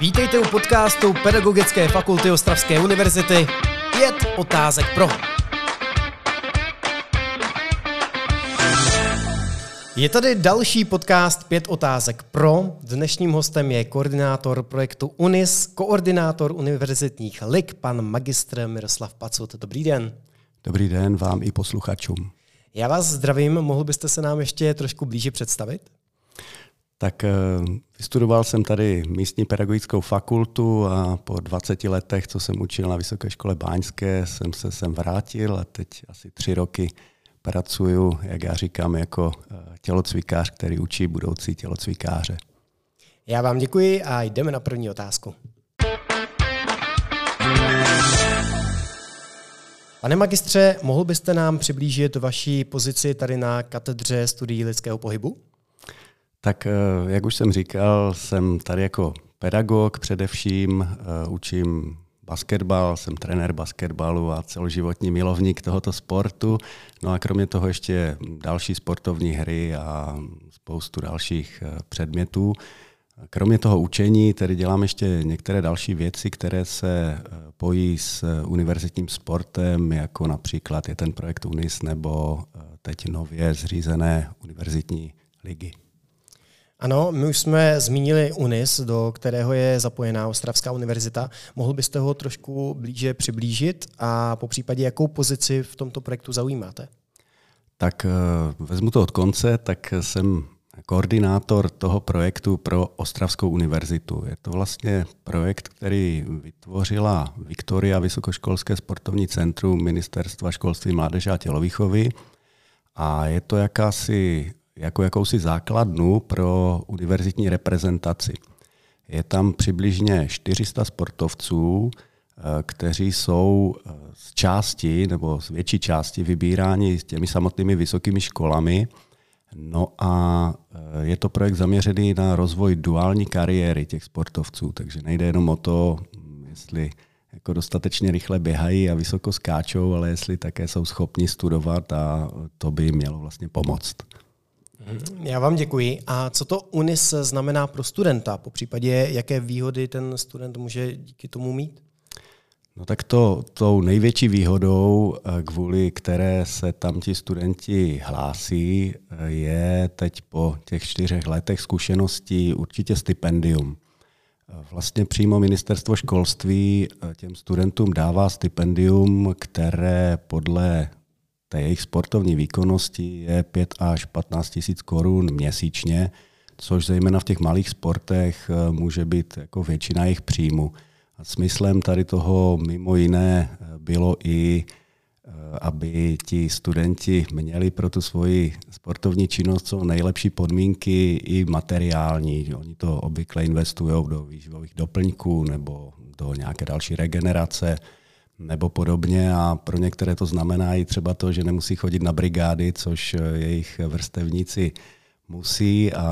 Vítejte u podcastu Pedagogické fakulty Ostravské univerzity Pět otázek pro. Je tady další podcast Pět otázek pro. Dnešním hostem je koordinátor projektu UNIS, koordinátor univerzitních lig, pan magistr Miroslav Pacut. Dobrý den. Dobrý den vám i posluchačům. Já vás zdravím, mohl byste se nám ještě trošku blíže představit? Tak eh, vystudoval jsem tady místní pedagogickou fakultu a po 20 letech, co jsem učil na Vysoké škole Báňské, jsem se sem vrátil a teď asi tři roky pracuju, jak já říkám, jako eh, tělocvikář, který učí budoucí tělocvikáře. Já vám děkuji a jdeme na první otázku. Pane magistře, mohl byste nám přiblížit vaši pozici tady na katedře studií lidského pohybu? Tak eh, jak už jsem říkal, jsem tady jako pedagog především, eh, učím basketbal, jsem trenér basketbalu a celoživotní milovník tohoto sportu. No a kromě toho ještě další sportovní hry a spoustu dalších eh, předmětů. Kromě toho učení tedy dělám ještě některé další věci, které se pojí s univerzitním sportem, jako například je ten projekt UNIS nebo teď nově zřízené univerzitní ligy. Ano, my už jsme zmínili UNIS, do kterého je zapojená Ostravská univerzita. Mohl byste ho trošku blíže přiblížit a po případě jakou pozici v tomto projektu zaujímáte? Tak eh, vezmu to od konce, tak jsem koordinátor toho projektu pro Ostravskou univerzitu. Je to vlastně projekt, který vytvořila Viktoria Vysokoškolské sportovní centrum Ministerstva školství, mládeže a tělovýchovy. A je to jakási jako jakousi základnu pro univerzitní reprezentaci. Je tam přibližně 400 sportovců, eh, kteří jsou eh, z části nebo z větší části vybíráni těmi samotnými vysokými školami. No a eh, je to projekt zaměřený na rozvoj duální kariéry těch sportovců, takže nejde jenom o to, jestli jako dostatečně rychle běhají a vysoko skáčou, ale jestli také jsou schopni studovat a to by mělo vlastně pomoct. Mhm. Já vám děkuji. A co to UNIS znamená pro studenta? Po případě, jaké výhody ten student může díky tomu mít? No tak to, tou největší výhodou, eh, kvůli které se tam ti studenti hlásí, eh, je teď po těch čtyřech letech zkušeností určitě stipendium. Eh, vlastně přímo ministerstvo školství těm studentům dává stipendium, které podle té jejich sportovní výkonnosti je 5 až 15 tisíc korun měsíčně, což zejména v těch malých sportech eh, může být jako většina jejich příjmu. A smyslem tady toho mimo jiné eh, bylo i, eh, aby ti studenti měli pro tu svoji sportovní činnost co nejlepší podmínky i materiální. Oni to obvykle investují do výživových doplňků nebo do nějaké další regenerace nebo podobně a pro některé to znamená i třeba to, že nemusí chodit na brigády, což eh, jejich vrstevníci musí a,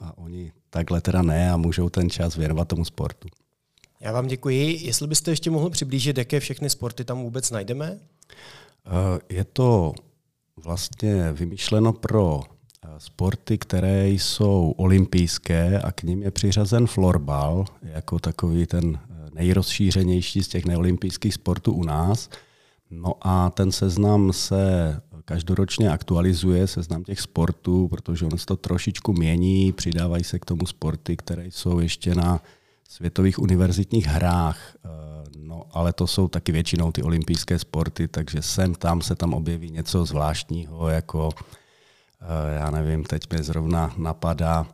a oni takhle teda ne a můžou ten čas věnovat tomu sportu. Já vám děkuji. Jestli byste ještě mohl přiblížit, jaké všechny sporty tam vůbec najdeme? Eh, je to vlastně vymýšleno pro eh, sporty, které jsou olympijské a k ním je přiřazen florbal jako takový ten nejrozšířenější z těch neolympijských sportů u nás. No a ten seznam se každoročně aktualizuje, seznam těch sportů, protože on se to trošičku mění, přidávají se k tomu sporty, které jsou ještě na světových univerzitních hrách. Eh, no, ale to jsou taky většinou ty olympijské sporty, takže sem tam se tam objeví něco zvláštního, jako eh, já nevím, teď mě zrovna napadá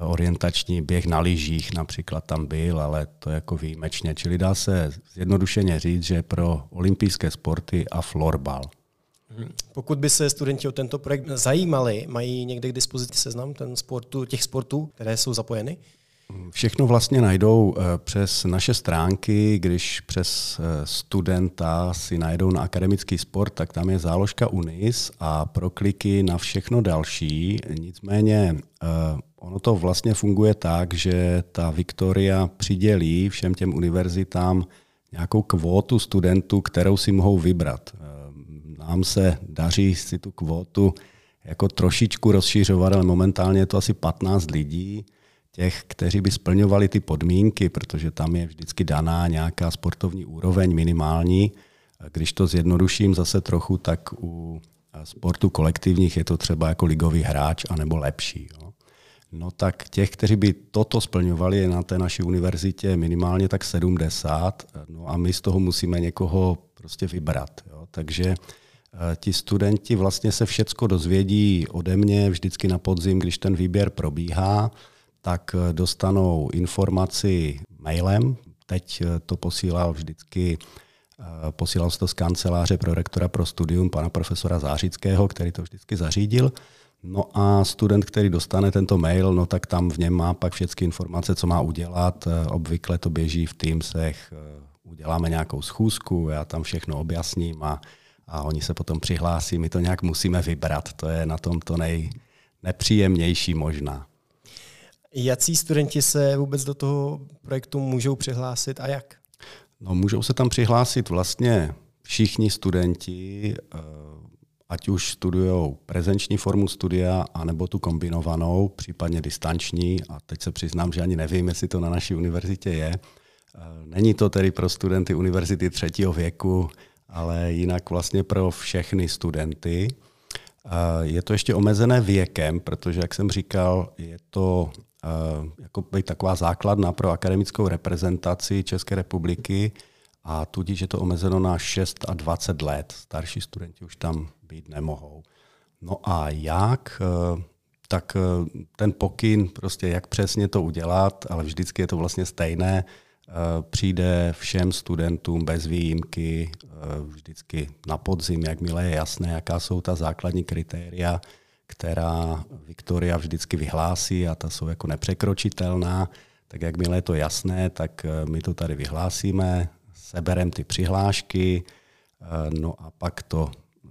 orientační běh na lyžích například tam byl, ale to jako výjimečně. Čili dá se zjednodušeně říct, že pro olympijské sporty a florbal. Pokud by se studenti o tento projekt zajímali, mají někde k dispozici seznam ten sportu, těch sportů, které jsou zapojeny? Všechno vlastně najdou eh, přes naše stránky, když přes eh, studenta si najdou na akademický sport, tak tam je záložka UNIS a pro kliky na všechno další. Nicméně eh, ono to vlastně funguje tak, že ta Viktoria přidělí všem těm univerzitám nějakou kvótu studentů, kterou si mohou vybrat. Nám se daří si tu kvótu jako trošičku rozšířovat, ale momentálně je to asi 15 lidí těch, kteří by splňovali ty podmínky, protože tam je vždycky daná nějaká sportovní úroveň minimální. Když to zjednoduším zase trochu, tak u sportu kolektivních je to třeba jako ligový hráč anebo lepší. Jo. No tak těch, kteří by toto splňovali, je na té naší univerzitě minimálně tak 70, no a my z toho musíme někoho prostě vybrat. Jo. Takže eh, ti studenti vlastně se všecko dozvědí ode mě vždycky na podzim, když ten výběr probíhá, tak eh, dostanou informaci mailem. Teď eh, to posílal vždycky Posílal se to z kanceláře pro rektora pro studium pana profesora Zářického, který to vždycky zařídil. No a student, který dostane tento mail, no tak tam v něm má pak všechny informace, co má udělat. Obvykle to běží v Teamsech, uděláme nějakou schůzku, já tam všechno objasním a, a oni se potom přihlásí. My to nějak musíme vybrat, to je na tom to nej, nepříjemnější možná. Jací studenti se vůbec do toho projektu můžou přihlásit a jak? No, můžou se tam přihlásit vlastně všichni studenti, eh, ať už studují prezenční formu studia, anebo tu kombinovanou, případně distanční. A teď se přiznám, že ani nevím, jestli to na naší univerzitě je. Eh, není to tedy pro studenty univerzity třetího věku, ale jinak vlastně pro všechny studenty. Eh, je to ještě omezené věkem, protože, jak jsem říkal, je to jako taková základna pro akademickou reprezentaci České republiky a tudíž je to omezeno na 6 a 20 let. Starší studenti už tam být nemohou. No a jak? Eh, tak eh, ten pokyn, prostě jak přesně to udělat, ale vždycky je to vlastně stejné, eh, přijde všem studentům bez výjimky vždycky na podzim, jakmile je jasné, jaká jsou ta základní kritéria, která Viktoria vždycky vyhlásí a ta jsou jako nepřekročitelná, tak jakmile je to jasné, tak my to tady vyhlásíme, seberem ty přihlášky, no a pak to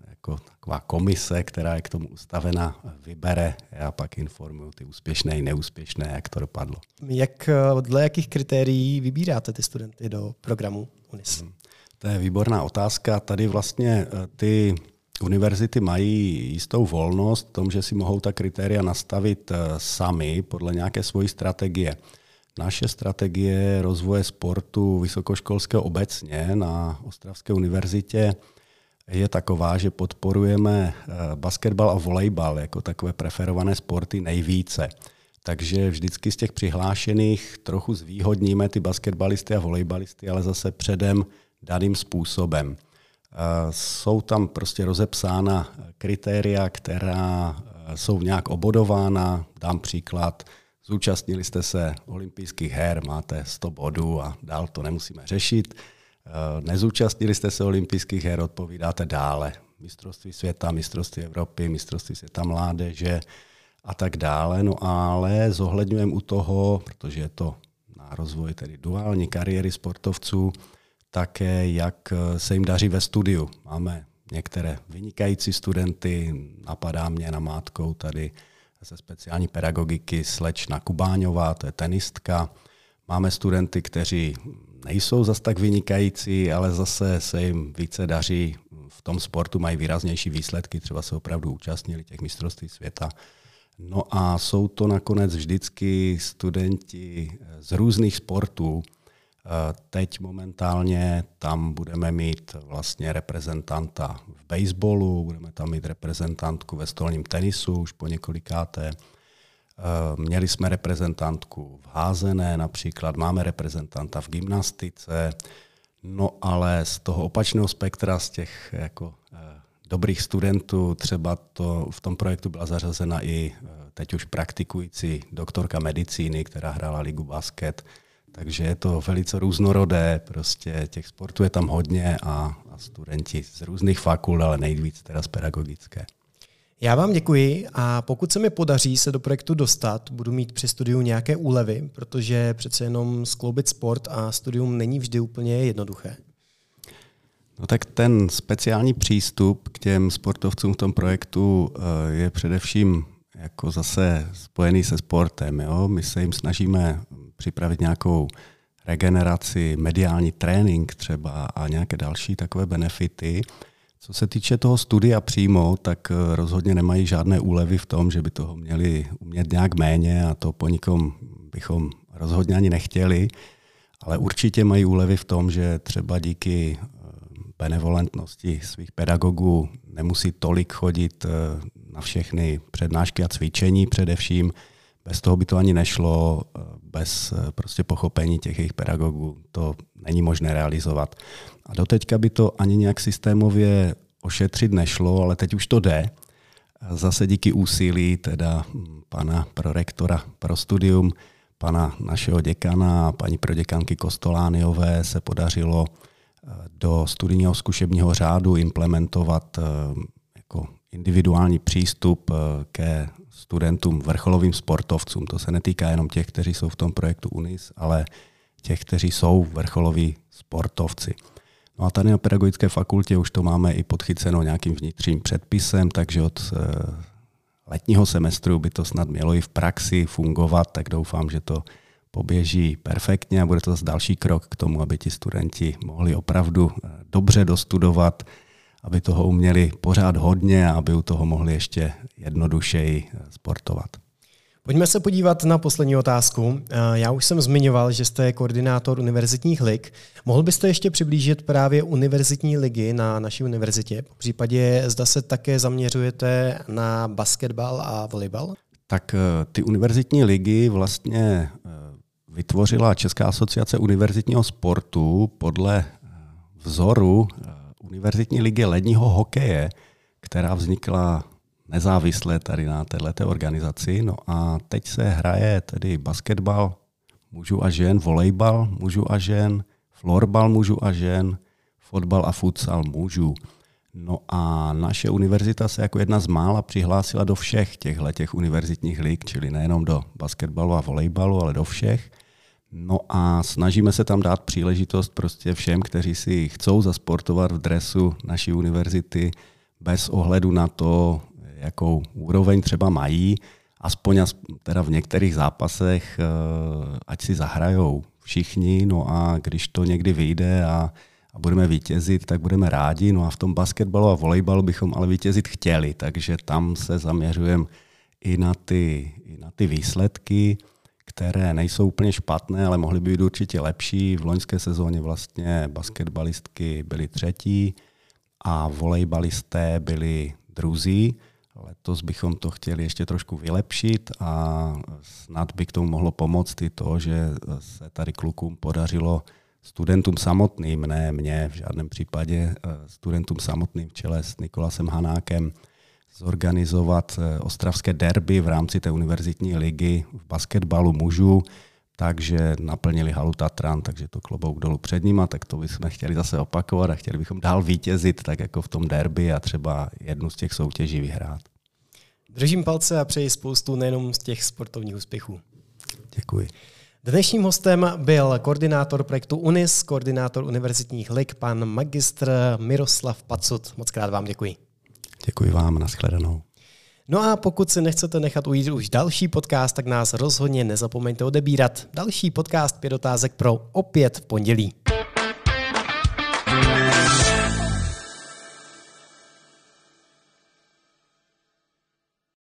jako taková komise, která je k tomu ustavena, vybere. Já pak informuju ty úspěšné i neúspěšné, jak to dopadlo. Jak, dle jakých kritérií vybíráte ty studenty do programu UNIS? Hmm. To je výborná otázka. Tady vlastně eh, ty univerzity mají jistou volnost v tom, že si mohou ta kritéria nastavit eh, sami podle nějaké svojí strategie. Naše strategie rozvoje sportu vysokoškolského obecně na Ostravské univerzitě je taková, že podporujeme eh, basketbal a volejbal jako takové preferované sporty nejvíce. Takže vždycky z těch přihlášených trochu zvýhodníme ty basketbalisty a volejbalisty, ale zase předem daným způsobem. Eh, jsou tam prostě rozepsána kritéria, která eh, jsou nějak obodována. Dám příklad. Zúčastnili jste se olympijských her, máte 100 bodů a dál to nemusíme řešit. Eh, nezúčastnili jste se olympijských her, odpovídáte dále. Mistrovství světa, mistrovství Evropy, mistrovství světa mládeže a tak dále. No ale zohledňujeme u toho, protože je to na rozvoj tedy duální kariéry sportovců, také jak se jim daří ve studiu. Máme některé vynikající studenty, napadá mě na mátkou tady ze speciální pedagogiky slečna Kubáňová, to je tenistka. Máme studenty, kteří nejsou zas tak vynikající, ale zase se jim více daří v tom sportu, mají výraznější výsledky, třeba se opravdu účastnili těch mistrovství světa. No a jsou to nakonec vždycky studenti z různých sportů. Teď momentálně tam budeme mít vlastně reprezentanta v baseballu, budeme tam mít reprezentantku ve stolním tenisu už po několikáté. Eh, měli jsme reprezentantku v házené například, máme reprezentanta v gymnastice, no ale z toho opačného spektra, z těch jako eh, dobrých studentů, třeba to v tom projektu byla zařazena i eh, teď už praktikující doktorka medicíny, která hrála ligu basket, takže je to velice různorodé, prostě těch sportů je tam hodně a, a studenti z různých fakult, ale nejvíc teda z pedagogické. Já vám děkuji a pokud se mi podaří se do projektu dostat, budu mít při studiu nějaké úlevy, protože přece jenom skloubit sport a studium není vždy úplně jednoduché. No tak ten speciální přístup k těm sportovcům v tom projektu eh, je především jako zase spojený se sportem. Jo? My se jim snažíme připravit nějakou regeneraci, mediální trénink třeba a nějaké další takové benefity, Co se týče toho studia přímo, tak eh, rozhodně nemají žádné úlevy v tom, že by toho měli umět nějak méně a to po nikom bychom rozhodně ani nechtěli, ale určitě mají úlevy v tom, že třeba díky eh, benevolentnosti svých pedagogů nemusí tolik chodit na všechny přednášky a cvičení především. Bez toho by to ani nešlo, bez prostě pochopení těch jejich pedagogů to není možné realizovat. A doteďka by to ani nějak systémově ošetřit nešlo, ale teď už to jde. Zase díky úsilí teda pana prorektora pro studium, pana našeho děkana a paní proděkanky Kostolániové se podařilo eh, do studijního zkušebního řádu implementovat eh, jako individuální přístup eh, ke studentům, vrcholovým sportovcům. To se netýká jenom těch, kteří jsou v tom projektu UNIS, ale těch, kteří jsou vrcholoví sportovci. No a tady na pedagogické fakultě už to máme i podchyceno nějakým vnitřním předpisem, takže od eh, letního semestru by to snad mělo i v praxi fungovat, tak doufám, že to poběží perfektně a bude to zase další krok k tomu, aby ti studenti mohli opravdu eh, dobře dostudovat, aby toho uměli pořád hodně a aby u toho mohli ještě jednodušeji sportovat. Pojďme se podívat na poslední otázku. Eh, já už jsem zmiňoval, že jste koordinátor univerzitních lig. Mohl byste ještě přiblížit právě univerzitní ligy na naší univerzitě? V případě zda se také zaměřujete na basketbal a volejbal? Tak eh, ty univerzitní ligy vlastně eh, vytvořila Česká asociace univerzitního sportu podle vzoru univerzitní ligy ledního hokeje, která vznikla nezávisle tady na této organizaci. No a teď se hraje tedy basketbal mužů a žen, volejbal mužů a žen, florbal mužů a žen, fotbal a futsal mužů. No a naše univerzita se jako jedna z mála přihlásila do všech těchto těch univerzitních lig, čili nejenom do basketbalu a volejbalu, ale do všech. No a snažíme se tam dát příležitost prostě všem, kteří si chcou zasportovat v dresu naší univerzity bez ohledu na to, jakou úroveň třeba mají, aspoň teda v některých zápasech, eh, ať si zahrajou všichni, no a když to někdy vyjde a, a budeme vítězit, tak budeme rádi. No a v tom basketbalu a volejbalu bychom ale vítězit chtěli, takže tam se zaměřujeme i na ty, i na ty výsledky, které nejsou úplně špatné, ale mohly by být určitě lepší. V loňské sezóně vlastně basketbalistky byly třetí a volejbalisté byli druzí. Letos bychom to chtěli ještě trošku vylepšit a snad by k tomu mohlo pomoct i to, že se tady klukům podařilo studentům samotným, ne mě v žádném případě, studentům samotným v čele s Nikolasem Hanákem, zorganizovat eh, ostravské derby v rámci té univerzitní ligy v basketbalu mužů, takže naplnili halu Tatran, takže to klobouk dolů před nima, tak to bychom chtěli zase opakovat a chtěli bychom dál vítězit, tak jako v tom derby a třeba jednu z těch soutěží vyhrát. Držím palce a přeji spoustu nejenom z těch sportovních úspěchů. Děkuji. Dnešním hostem byl koordinátor projektu UNIS, koordinátor univerzitních lig, pan magistr Miroslav Pacut. Moc krát vám děkuji. Děkuji vám, nashledanou. No a pokud si nechcete nechat ujít už další podcast, tak nás rozhodně nezapomeňte odebírat. Další podcast Pět otázek pro opět v pondělí.